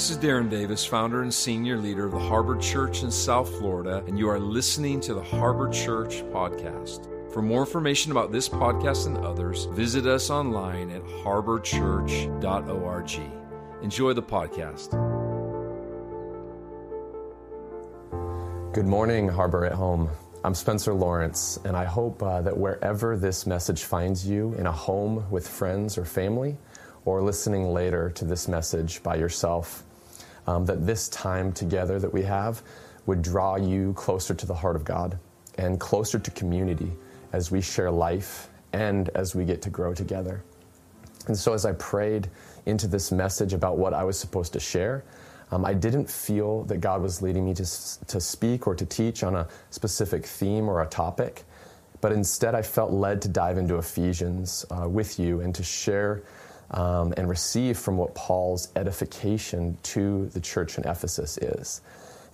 This is Darren Davis, founder and senior leader of the Harbor Church in South Florida, and you are listening to the Harbor Church Podcast. For more information about this podcast and others, visit us online at harborchurch.org. Enjoy the podcast. Good morning, Harbor at Home. I'm Spencer Lawrence, and I hope uh, that wherever this message finds you, in a home with friends or family, or listening later to this message by yourself, um, that this time together that we have would draw you closer to the heart of God and closer to community as we share life and as we get to grow together. And so, as I prayed into this message about what I was supposed to share, um, I didn't feel that God was leading me to, to speak or to teach on a specific theme or a topic, but instead I felt led to dive into Ephesians uh, with you and to share um, and receive from what Paul's edification to the church in Ephesus is.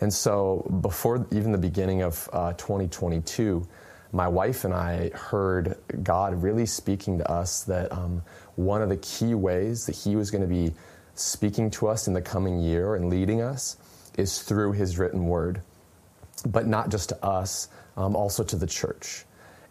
And so, before even the beginning of uh, 2022, my wife and I heard God really speaking to us that um, one of the key ways that He was going to be speaking to us in the coming year and leading us is through His written word. But not just to us, um, also to the church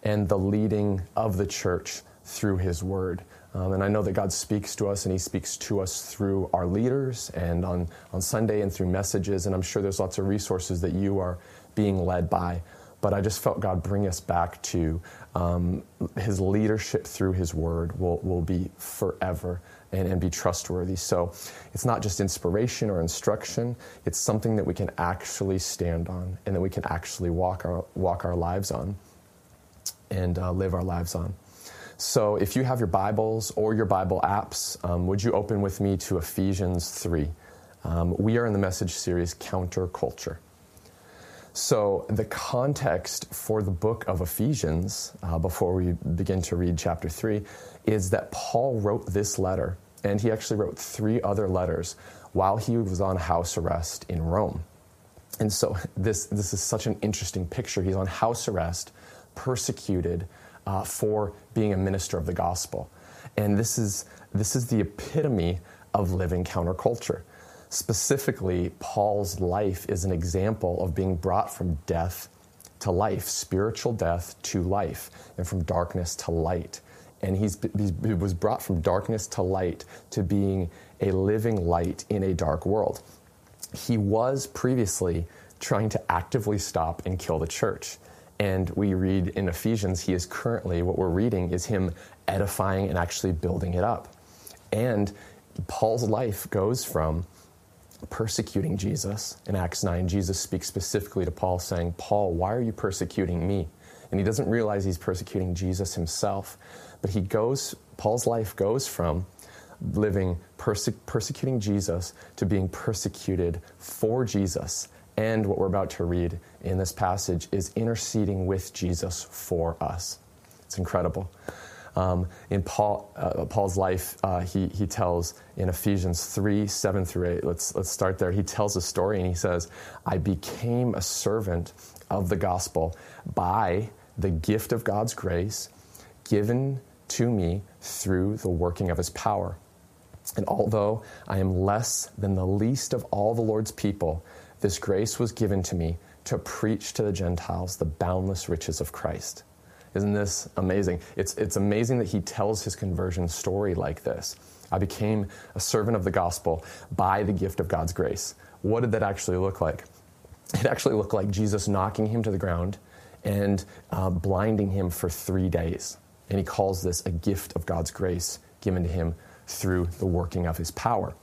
and the leading of the church through His word. Um, and I know that God speaks to us and He speaks to us through our leaders and on, on Sunday and through messages. And I'm sure there's lots of resources that you are being led by. But I just felt God bring us back to um, His leadership through His word will, will be forever and, and be trustworthy. So it's not just inspiration or instruction, it's something that we can actually stand on and that we can actually walk our, walk our lives on and uh, live our lives on. So if you have your Bibles or your Bible apps, um, would you open with me to Ephesians 3? Um, we are in the message series Counterculture. So, the context for the book of Ephesians, uh, before we begin to read chapter 3, is that Paul wrote this letter, and he actually wrote three other letters while he was on house arrest in Rome. And so, this, this is such an interesting picture. He's on house arrest, persecuted, uh, for being a minister of the gospel. And this is, this is the epitome of living counterculture. Specifically, Paul's life is an example of being brought from death to life, spiritual death to life, and from darkness to light. And he's, he was brought from darkness to light to being a living light in a dark world. He was previously trying to actively stop and kill the church. And we read in Ephesians, he is currently, what we're reading is him edifying and actually building it up. And Paul's life goes from persecuting Jesus. In Acts 9, Jesus speaks specifically to Paul, saying, Paul, why are you persecuting me? And he doesn't realize he's persecuting Jesus himself. But he goes, Paul's life goes from living perse- persecuting Jesus to being persecuted for Jesus and what we're about to read in this passage is interceding with Jesus for us. It's incredible. Um, in Paul, uh, Paul's life, uh, he, he tells in Ephesians 3 7 through 8, let's, let's start there. He tells a story and he says, I became a servant of the gospel by the gift of God's grace given to me through the working of his power. And although I am less than the least of all the Lord's people, this grace was given to me to preach to the Gentiles the boundless riches of Christ. Isn't this amazing? It's, it's amazing that he tells his conversion story like this. I became a servant of the gospel by the gift of God's grace. What did that actually look like? It actually looked like Jesus knocking him to the ground and uh, blinding him for three days. And he calls this a gift of God's grace given to him through the working of his power.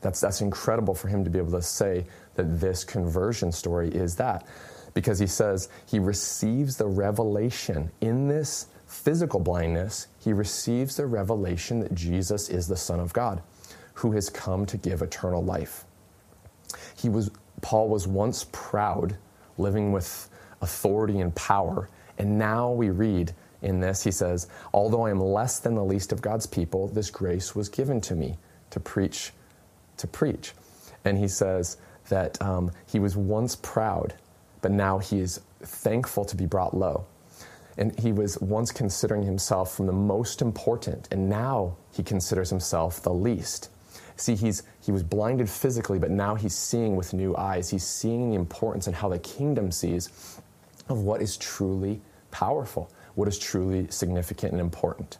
That's, that's incredible for him to be able to say that this conversion story is that. Because he says he receives the revelation in this physical blindness, he receives the revelation that Jesus is the Son of God who has come to give eternal life. He was, Paul was once proud, living with authority and power, and now we read in this, he says, Although I am less than the least of God's people, this grace was given to me to preach to preach. And he says that um, he was once proud, but now he is thankful to be brought low. And he was once considering himself from the most important, and now he considers himself the least. See, he's, he was blinded physically, but now he's seeing with new eyes. He's seeing the importance and how the kingdom sees of what is truly powerful, what is truly significant and important.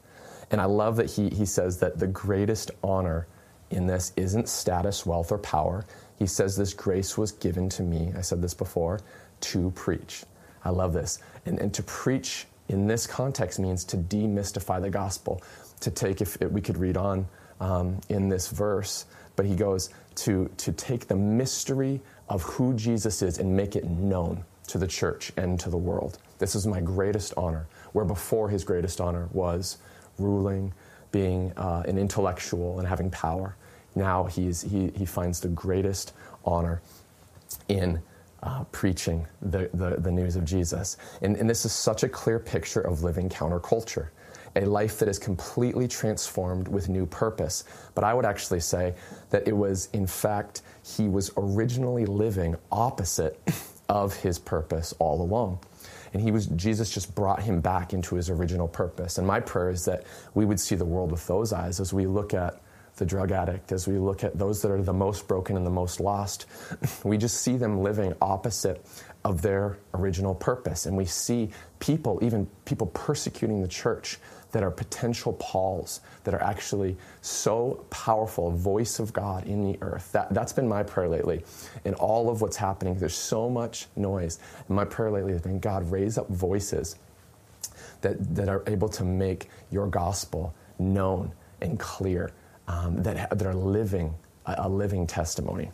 And I love that he, he says that the greatest honor in this isn't status, wealth, or power. He says this grace was given to me, I said this before, to preach. I love this. And, and to preach in this context means to demystify the gospel, to take, if we could read on um, in this verse, but he goes to, to take the mystery of who Jesus is and make it known to the church and to the world. This is my greatest honor, where before his greatest honor was ruling, being uh, an intellectual, and having power. Now he's, he, he finds the greatest honor in uh, preaching the, the, the, news of Jesus. And, and this is such a clear picture of living counterculture a life that is completely transformed with new purpose. But I would actually say that it was, in fact, he was originally living opposite of his purpose all along. And he was, Jesus just brought him back into his original purpose. And my prayer is that we would see the world with those eyes as we look at the drug addict, as we look at those that are the most broken and the most lost. We just see them living opposite of their original purpose. And we see people, even people persecuting the church, that are potential Pauls, that are actually so powerful, voice of God in the earth. That, that's been my prayer lately. In all of what's happening, there's so much noise. And my prayer lately has been God, raise up voices that, that are able to make your gospel known and clear, um, that, that are living, a, a, living testimony.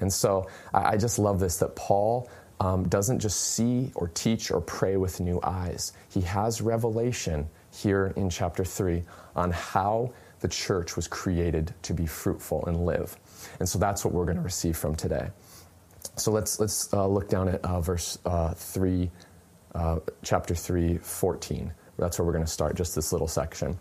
And so I, I just love this that Paul. Um, doesn't just see or teach or pray with new eyes. He has revelation here in chapter 3 on how the church was created to be fruitful and live. And so that's what we're going to receive from today. So let's, let's uh, look down at uh, verse uh, 3, uh, chapter 3, 14. That's where we're going to start, just this little section.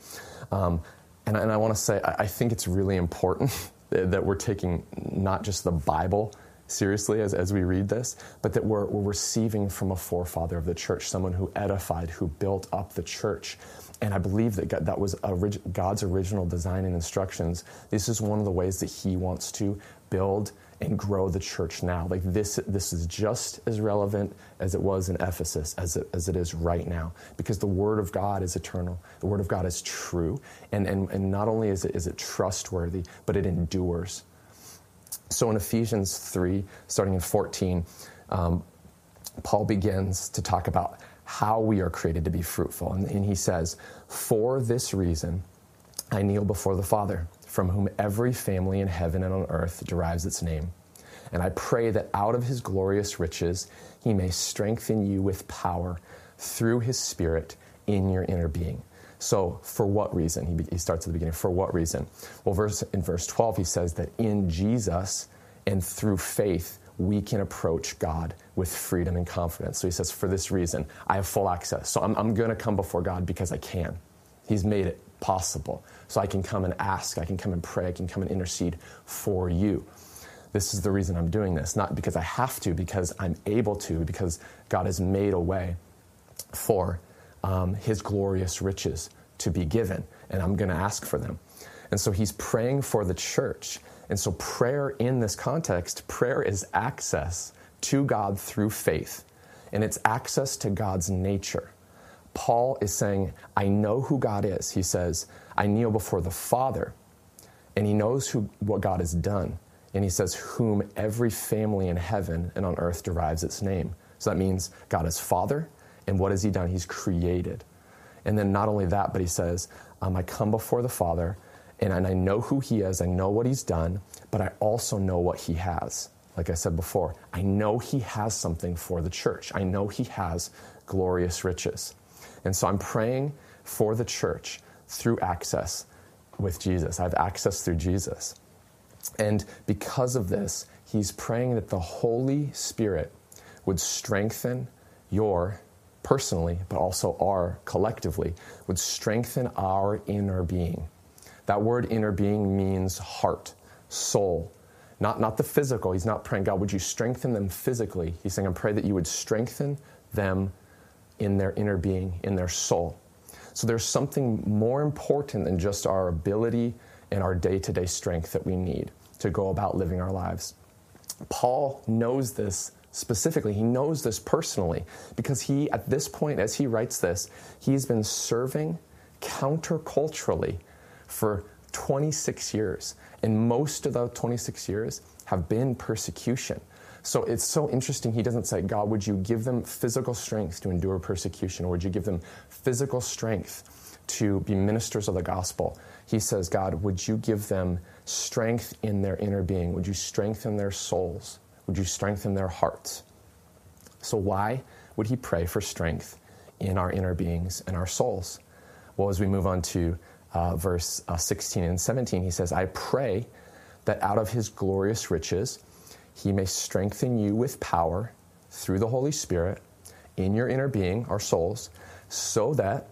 Um, and, and I want to say, I, I think it's really important that we're taking not just the Bible seriously as, as we read this, but that we're, we're receiving from a forefather of the church, someone who edified, who built up the church. And I believe that God, that was orig- God's original design and instructions. This is one of the ways that He wants to build and grow the church now. Like this, this is just as relevant as it was in Ephesus as it, as it is right now, because the Word of God is eternal. The Word of God is true, and and, and not only is it is it trustworthy, but it endures. So in Ephesians 3, starting in 14, um, Paul begins to talk about how we are created to be fruitful. And, and he says, For this reason, I kneel before the Father, from whom every family in heaven and on earth derives its name. And I pray that out of his glorious riches, he may strengthen you with power through his Spirit in your inner being so, for what reason? He, he starts at the beginning. For what reason? Well, verse, in verse 12, he says that in Jesus and through faith, we can approach God with freedom and confidence. So he says, For this reason, I have full access. So I'm, I'm going to come before God because I can. He's made it possible. So I can come and ask, I can come and pray, I can come and intercede for you. This is the reason I'm doing this, not because I have to, because I'm able to, because God has made a way for um, his glorious riches to be given, and I'm going to ask for them. And so he's praying for the church. And so, prayer in this context, prayer is access to God through faith, and it's access to God's nature. Paul is saying, I know who God is. He says, I kneel before the Father, and he knows who, what God has done. And he says, Whom every family in heaven and on earth derives its name. So that means God is Father, and what has he done? He's created. And then not only that, but he says, um, I come before the Father, and, and I know who he is, I know what he's done, but I also know what he has. Like I said before, I know he has something for the church. I know he has glorious riches. And so I'm praying for the church through access with Jesus. I have access through Jesus. And because of this, he's praying that the Holy Spirit would strengthen your personally, but also our collectively, would strengthen our inner being. That word inner being means heart, soul, not, not the physical. He's not praying, God, would you strengthen them physically? He's saying, I pray that you would strengthen them in their inner being, in their soul. So there's something more important than just our ability and our day to day strength that we need to go about living our lives. Paul knows this specifically. He knows this personally because he, at this point, as he writes this, he's been serving counterculturally for 26 years. And most of those 26 years have been persecution. So it's so interesting. He doesn't say, God, would you give them physical strength to endure persecution, or would you give them physical strength to be ministers of the gospel? He says, God, would you give them strength in their inner being? Would you strengthen their souls? Would you strengthen their hearts? So, why would he pray for strength in our inner beings and our souls? Well, as we move on to uh, verse uh, 16 and 17, he says, I pray that out of his glorious riches he may strengthen you with power through the Holy Spirit in your inner being, our souls, so that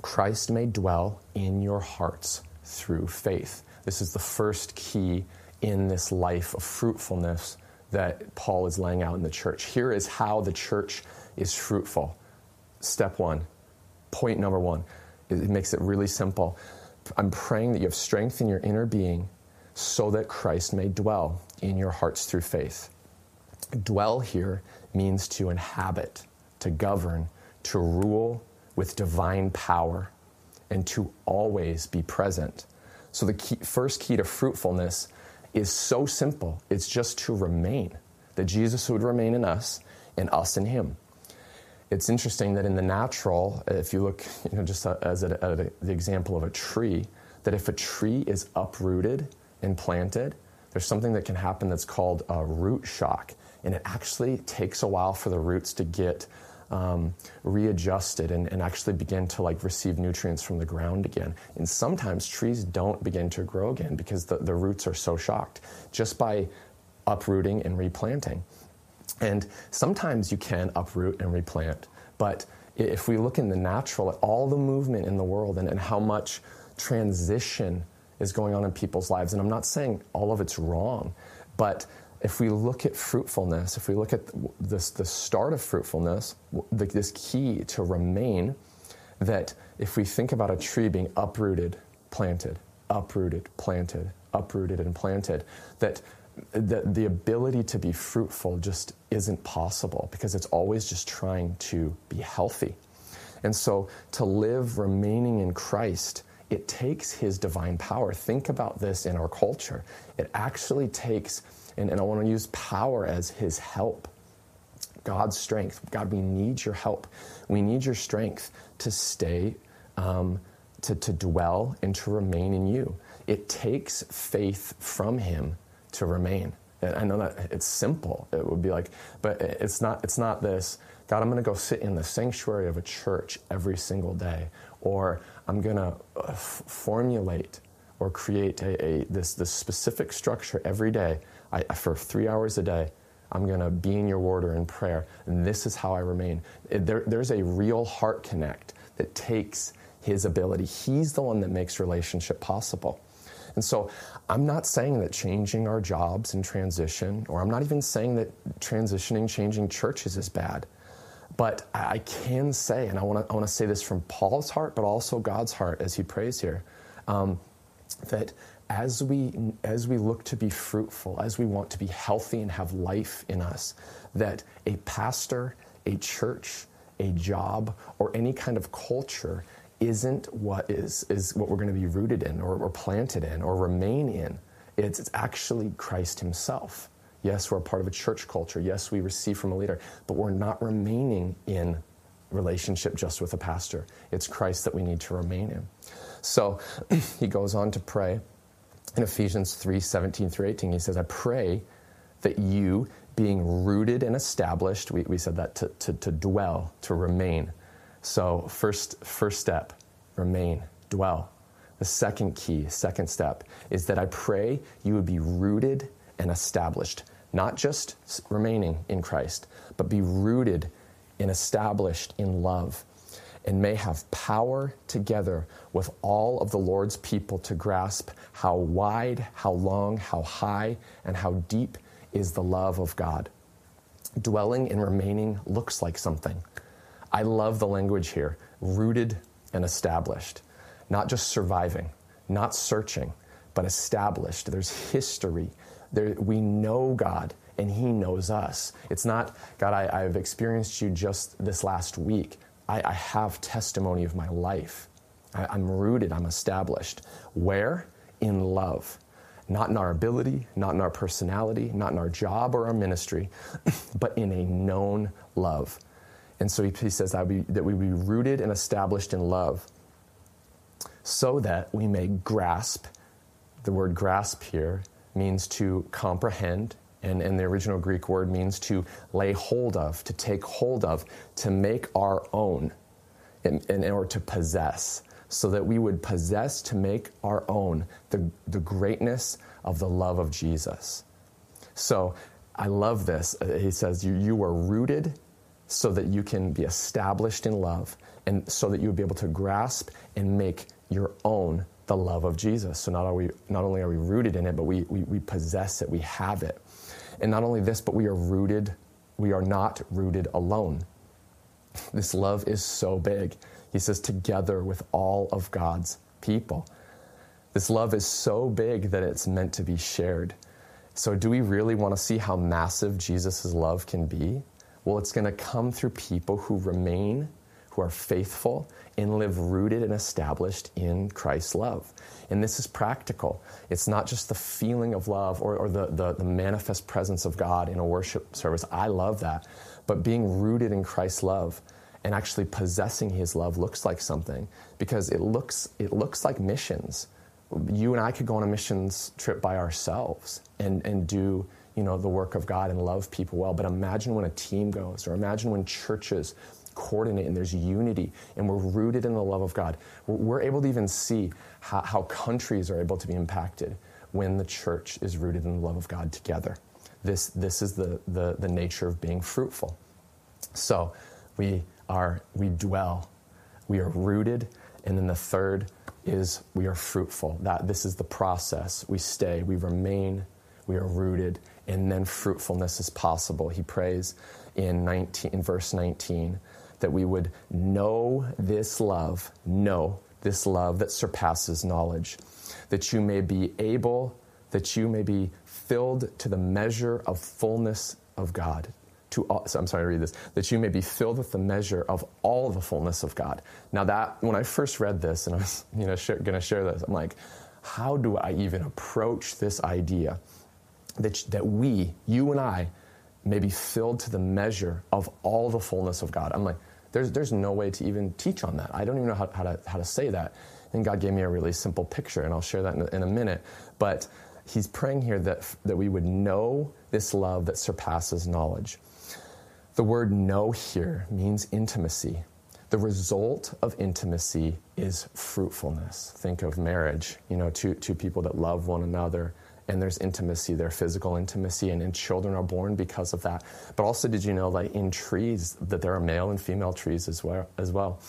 Christ may dwell in your hearts through faith. This is the first key in this life of fruitfulness that Paul is laying out in the church. Here is how the church is fruitful. Step one, point number one, it makes it really simple. I'm praying that you have strength in your inner being so that Christ may dwell in your hearts through faith. Dwell here means to inhabit, to govern, to rule with divine power, and to always be present. So, the key, first key to fruitfulness is so simple it's just to remain, that Jesus would remain in us and us in him. It's interesting that in the natural, if you look you know, just as a, a, the example of a tree, that if a tree is uprooted and planted, there's something that can happen that's called a root shock. And it actually takes a while for the roots to get um, readjusted and, and actually begin to like receive nutrients from the ground again. And sometimes trees don't begin to grow again because the, the roots are so shocked just by uprooting and replanting. And sometimes you can uproot and replant, but if we look in the natural at all the movement in the world and, and how much transition is going on in people's lives. And I'm not saying all of it's wrong, but if we look at fruitfulness, if we look at this, the start of fruitfulness, this key to remain, that if we think about a tree being uprooted, planted, uprooted, planted, uprooted, and planted, that the, the ability to be fruitful just isn't possible because it's always just trying to be healthy. And so to live remaining in Christ it takes his divine power. Think about this in our culture. It actually takes, and, and I want to use power as his help. God's strength. God, we need your help. We need your strength to stay, um, to, to dwell, and to remain in you. It takes faith from him to remain. And I know that it's simple. It would be like, but it's not, it's not this, God, I'm going to go sit in the sanctuary of a church every single day, or I'm going to uh, f- formulate or create a, a, this, this specific structure every day I, for three hours a day. I'm going to be in your word or in prayer, and this is how I remain. There, there's a real heart connect that takes his ability. He's the one that makes relationship possible. And so I'm not saying that changing our jobs and transition, or I'm not even saying that transitioning, changing churches is bad. But I can say, and I want to I say this from Paul's heart, but also God's heart as he prays here, um, that as we as we look to be fruitful, as we want to be healthy and have life in us, that a pastor, a church, a job, or any kind of culture isn't what is is what we're going to be rooted in, or, or planted in, or remain in. It's, it's actually Christ Himself. Yes, we're a part of a church culture. Yes, we receive from a leader, but we're not remaining in relationship just with a pastor. It's Christ that we need to remain in. So he goes on to pray in Ephesians 3 17 through 18. He says, I pray that you, being rooted and established, we, we said that to, to, to dwell, to remain. So, first, first step, remain, dwell. The second key, second step, is that I pray you would be rooted and established, not just remaining in Christ, but be rooted and established in love, and may have power together with all of the Lord's people to grasp how wide, how long, how high, and how deep is the love of God. Dwelling and remaining looks like something. I love the language here rooted and established, not just surviving, not searching, but established. There's history. There, we know God and He knows us. It's not, God, I, have experienced you just this last week. I, I have testimony of my life. I, I'm rooted, I'm established. Where? In love. Not in our ability, not in our personality, not in our job or our ministry, but in a known love. And so he, he says that that we be rooted and established in love so that we may grasp. The word grasp here means to comprehend, and, and the original Greek word means to lay hold of, to take hold of, to make our own, in, in order to possess, so that we would possess to make our own the, the greatness of the love of Jesus. So I love this. Uh, he says, You, you are rooted so that you can be established in love, and so that you would be able to grasp and make your own the love of Jesus. So not, are we, not only are we rooted in it, but we, we, we possess it, we have it. And not only this, but we are rooted, we are not rooted alone. This love is so big. He says, together with all of God's people. This love is so big that it's meant to be shared. So, do we really want to see how massive Jesus' love can be? Well, it's going to come through people who remain, who are faithful, and live rooted and established in Christ's love. And this is practical. It's not just the feeling of love or, or the, the, the, manifest presence of God in a worship service. I love that. But being rooted in Christ's love and actually possessing his love looks like something because it looks, it looks like missions. You and I could go on a missions trip by ourselves and, and do you know, the work of God and love people well. But imagine when a team goes, or imagine when churches coordinate and there's unity and we're rooted in the love of God. We're able to even see how, how countries are able to be impacted when the church is rooted in the love of God together. This, this is the, the, the nature of being fruitful. So we are, we dwell, we are rooted, and then the third is we are fruitful. That this is the process. We stay, we remain, we are rooted, and then fruitfulness is possible. He prays in 19 in verse 19 that we would know this love, know this love that surpasses knowledge, that you may be able, that you may be filled to the measure of fullness of God. To all, so I'm sorry to read this, that you may be filled with the measure of all the fullness of God. Now that when I first read this and I was you know going to share this, I'm like, how do I even approach this idea that that we, you and I, may be filled to the measure of all the fullness of God? I'm like, there's, there's no way to even teach on that. I don't even know how, how, to, how to say that. And God gave me a really simple picture, and I'll share that in a, in a minute. But He's praying here that, that we would know this love that surpasses knowledge. The word know here means intimacy. The result of intimacy is fruitfulness. Think of marriage, you know, two, two people that love one another and there's intimacy there, physical intimacy, and, and children are born because of that. But also, did you know that in trees that there are male and female trees as well? As well?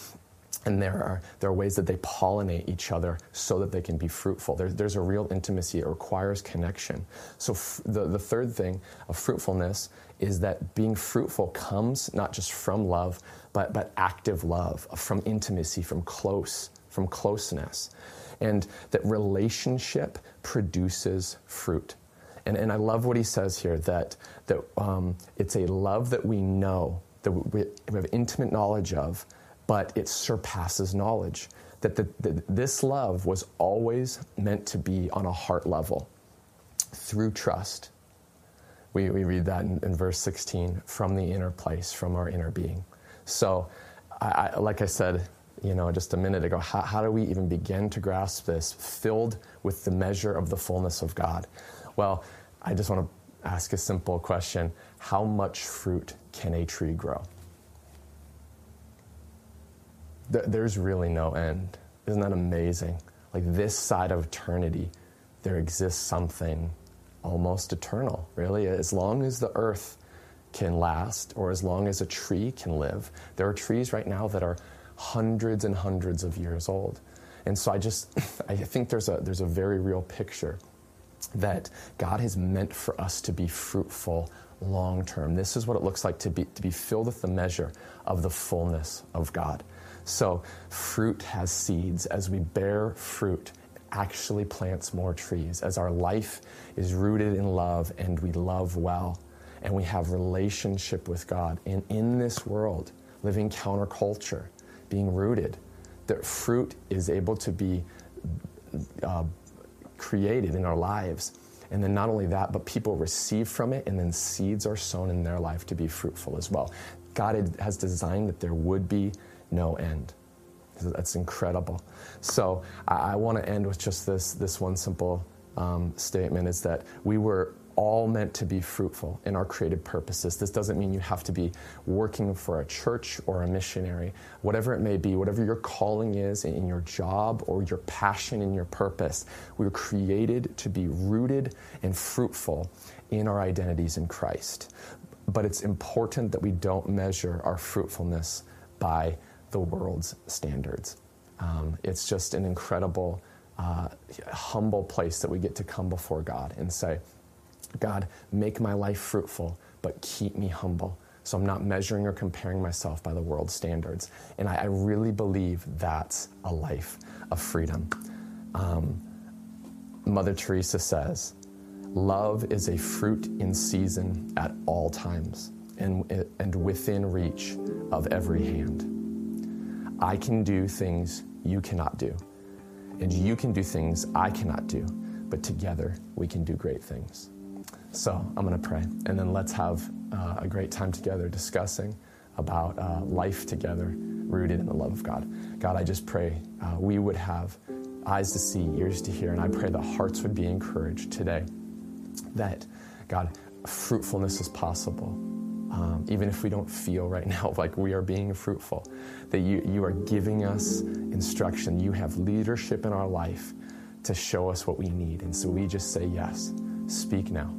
And there are, there are ways that they pollinate each other so that they can be fruitful. There, there's a real intimacy. It requires connection. So, f- the, the third thing of fruitfulness is that being fruitful comes not just from love, but, but active love, from intimacy, from close, from closeness and that relationship produces fruit. And, and I love what he says here that, that um, it's a love that we know, that we, we have intimate knowledge of, but it surpasses knowledge. That, the, that this love was always meant to be on a heart level through trust. We, we read that in, in verse 16 from the inner place, from our inner being. So, I, I, like I said, you know, just a minute ago, how, how do we even begin to grasp this filled with the measure of the fullness of God? Well, I just want to ask a simple question How much fruit can a tree grow? There's really no end. Isn't that amazing? Like this side of eternity, there exists something almost eternal, really. As long as the earth can last, or as long as a tree can live, there are trees right now that are hundreds and hundreds of years old. And so I just, I think there's a, there's a very real picture that God has meant for us to be fruitful long term. This is what it looks like to be, to be filled with the measure of the fullness of God. So fruit has seeds. As we bear fruit, actually plants more trees, as our life is rooted in love and we love well and we have relationship with God. And in this world, living counterculture, being rooted, that fruit is able to be uh, created in our lives. And then not only that, but people receive from it, and then seeds are sown in their life to be fruitful as well. God has designed that there would be no end. That's incredible. So I, I want to end with just this, this one simple um, statement is that we were all meant to be fruitful in our creative purposes. This doesn't mean you have to be working for a church or a missionary, whatever it may be, whatever your calling is in your job or your passion and your purpose. We were created to be rooted and fruitful in our identities in Christ. But it's important that we don't measure our fruitfulness by the world's standards. Um, it's just an incredible, uh, humble place that we get to come before God and say, God, make my life fruitful, but keep me humble. So I'm not measuring or comparing myself by the world's standards. And I, I really believe that's a life of freedom. Um, Mother Teresa says, Love is a fruit in season at all times and, and within reach of every hand. I can do things you cannot do, and you can do things I cannot do, but together we can do great things. So I'm going to pray, and then let's have uh, a great time together discussing about uh, life together, rooted in the love of God. God, I just pray uh, we would have eyes to see, ears to hear, and I pray that hearts would be encouraged today that, God, fruitfulness is possible. Um, even if we don't feel right now like we are being fruitful, that you, you are giving us instruction. You have leadership in our life to show us what we need. And so we just say, Yes, speak now.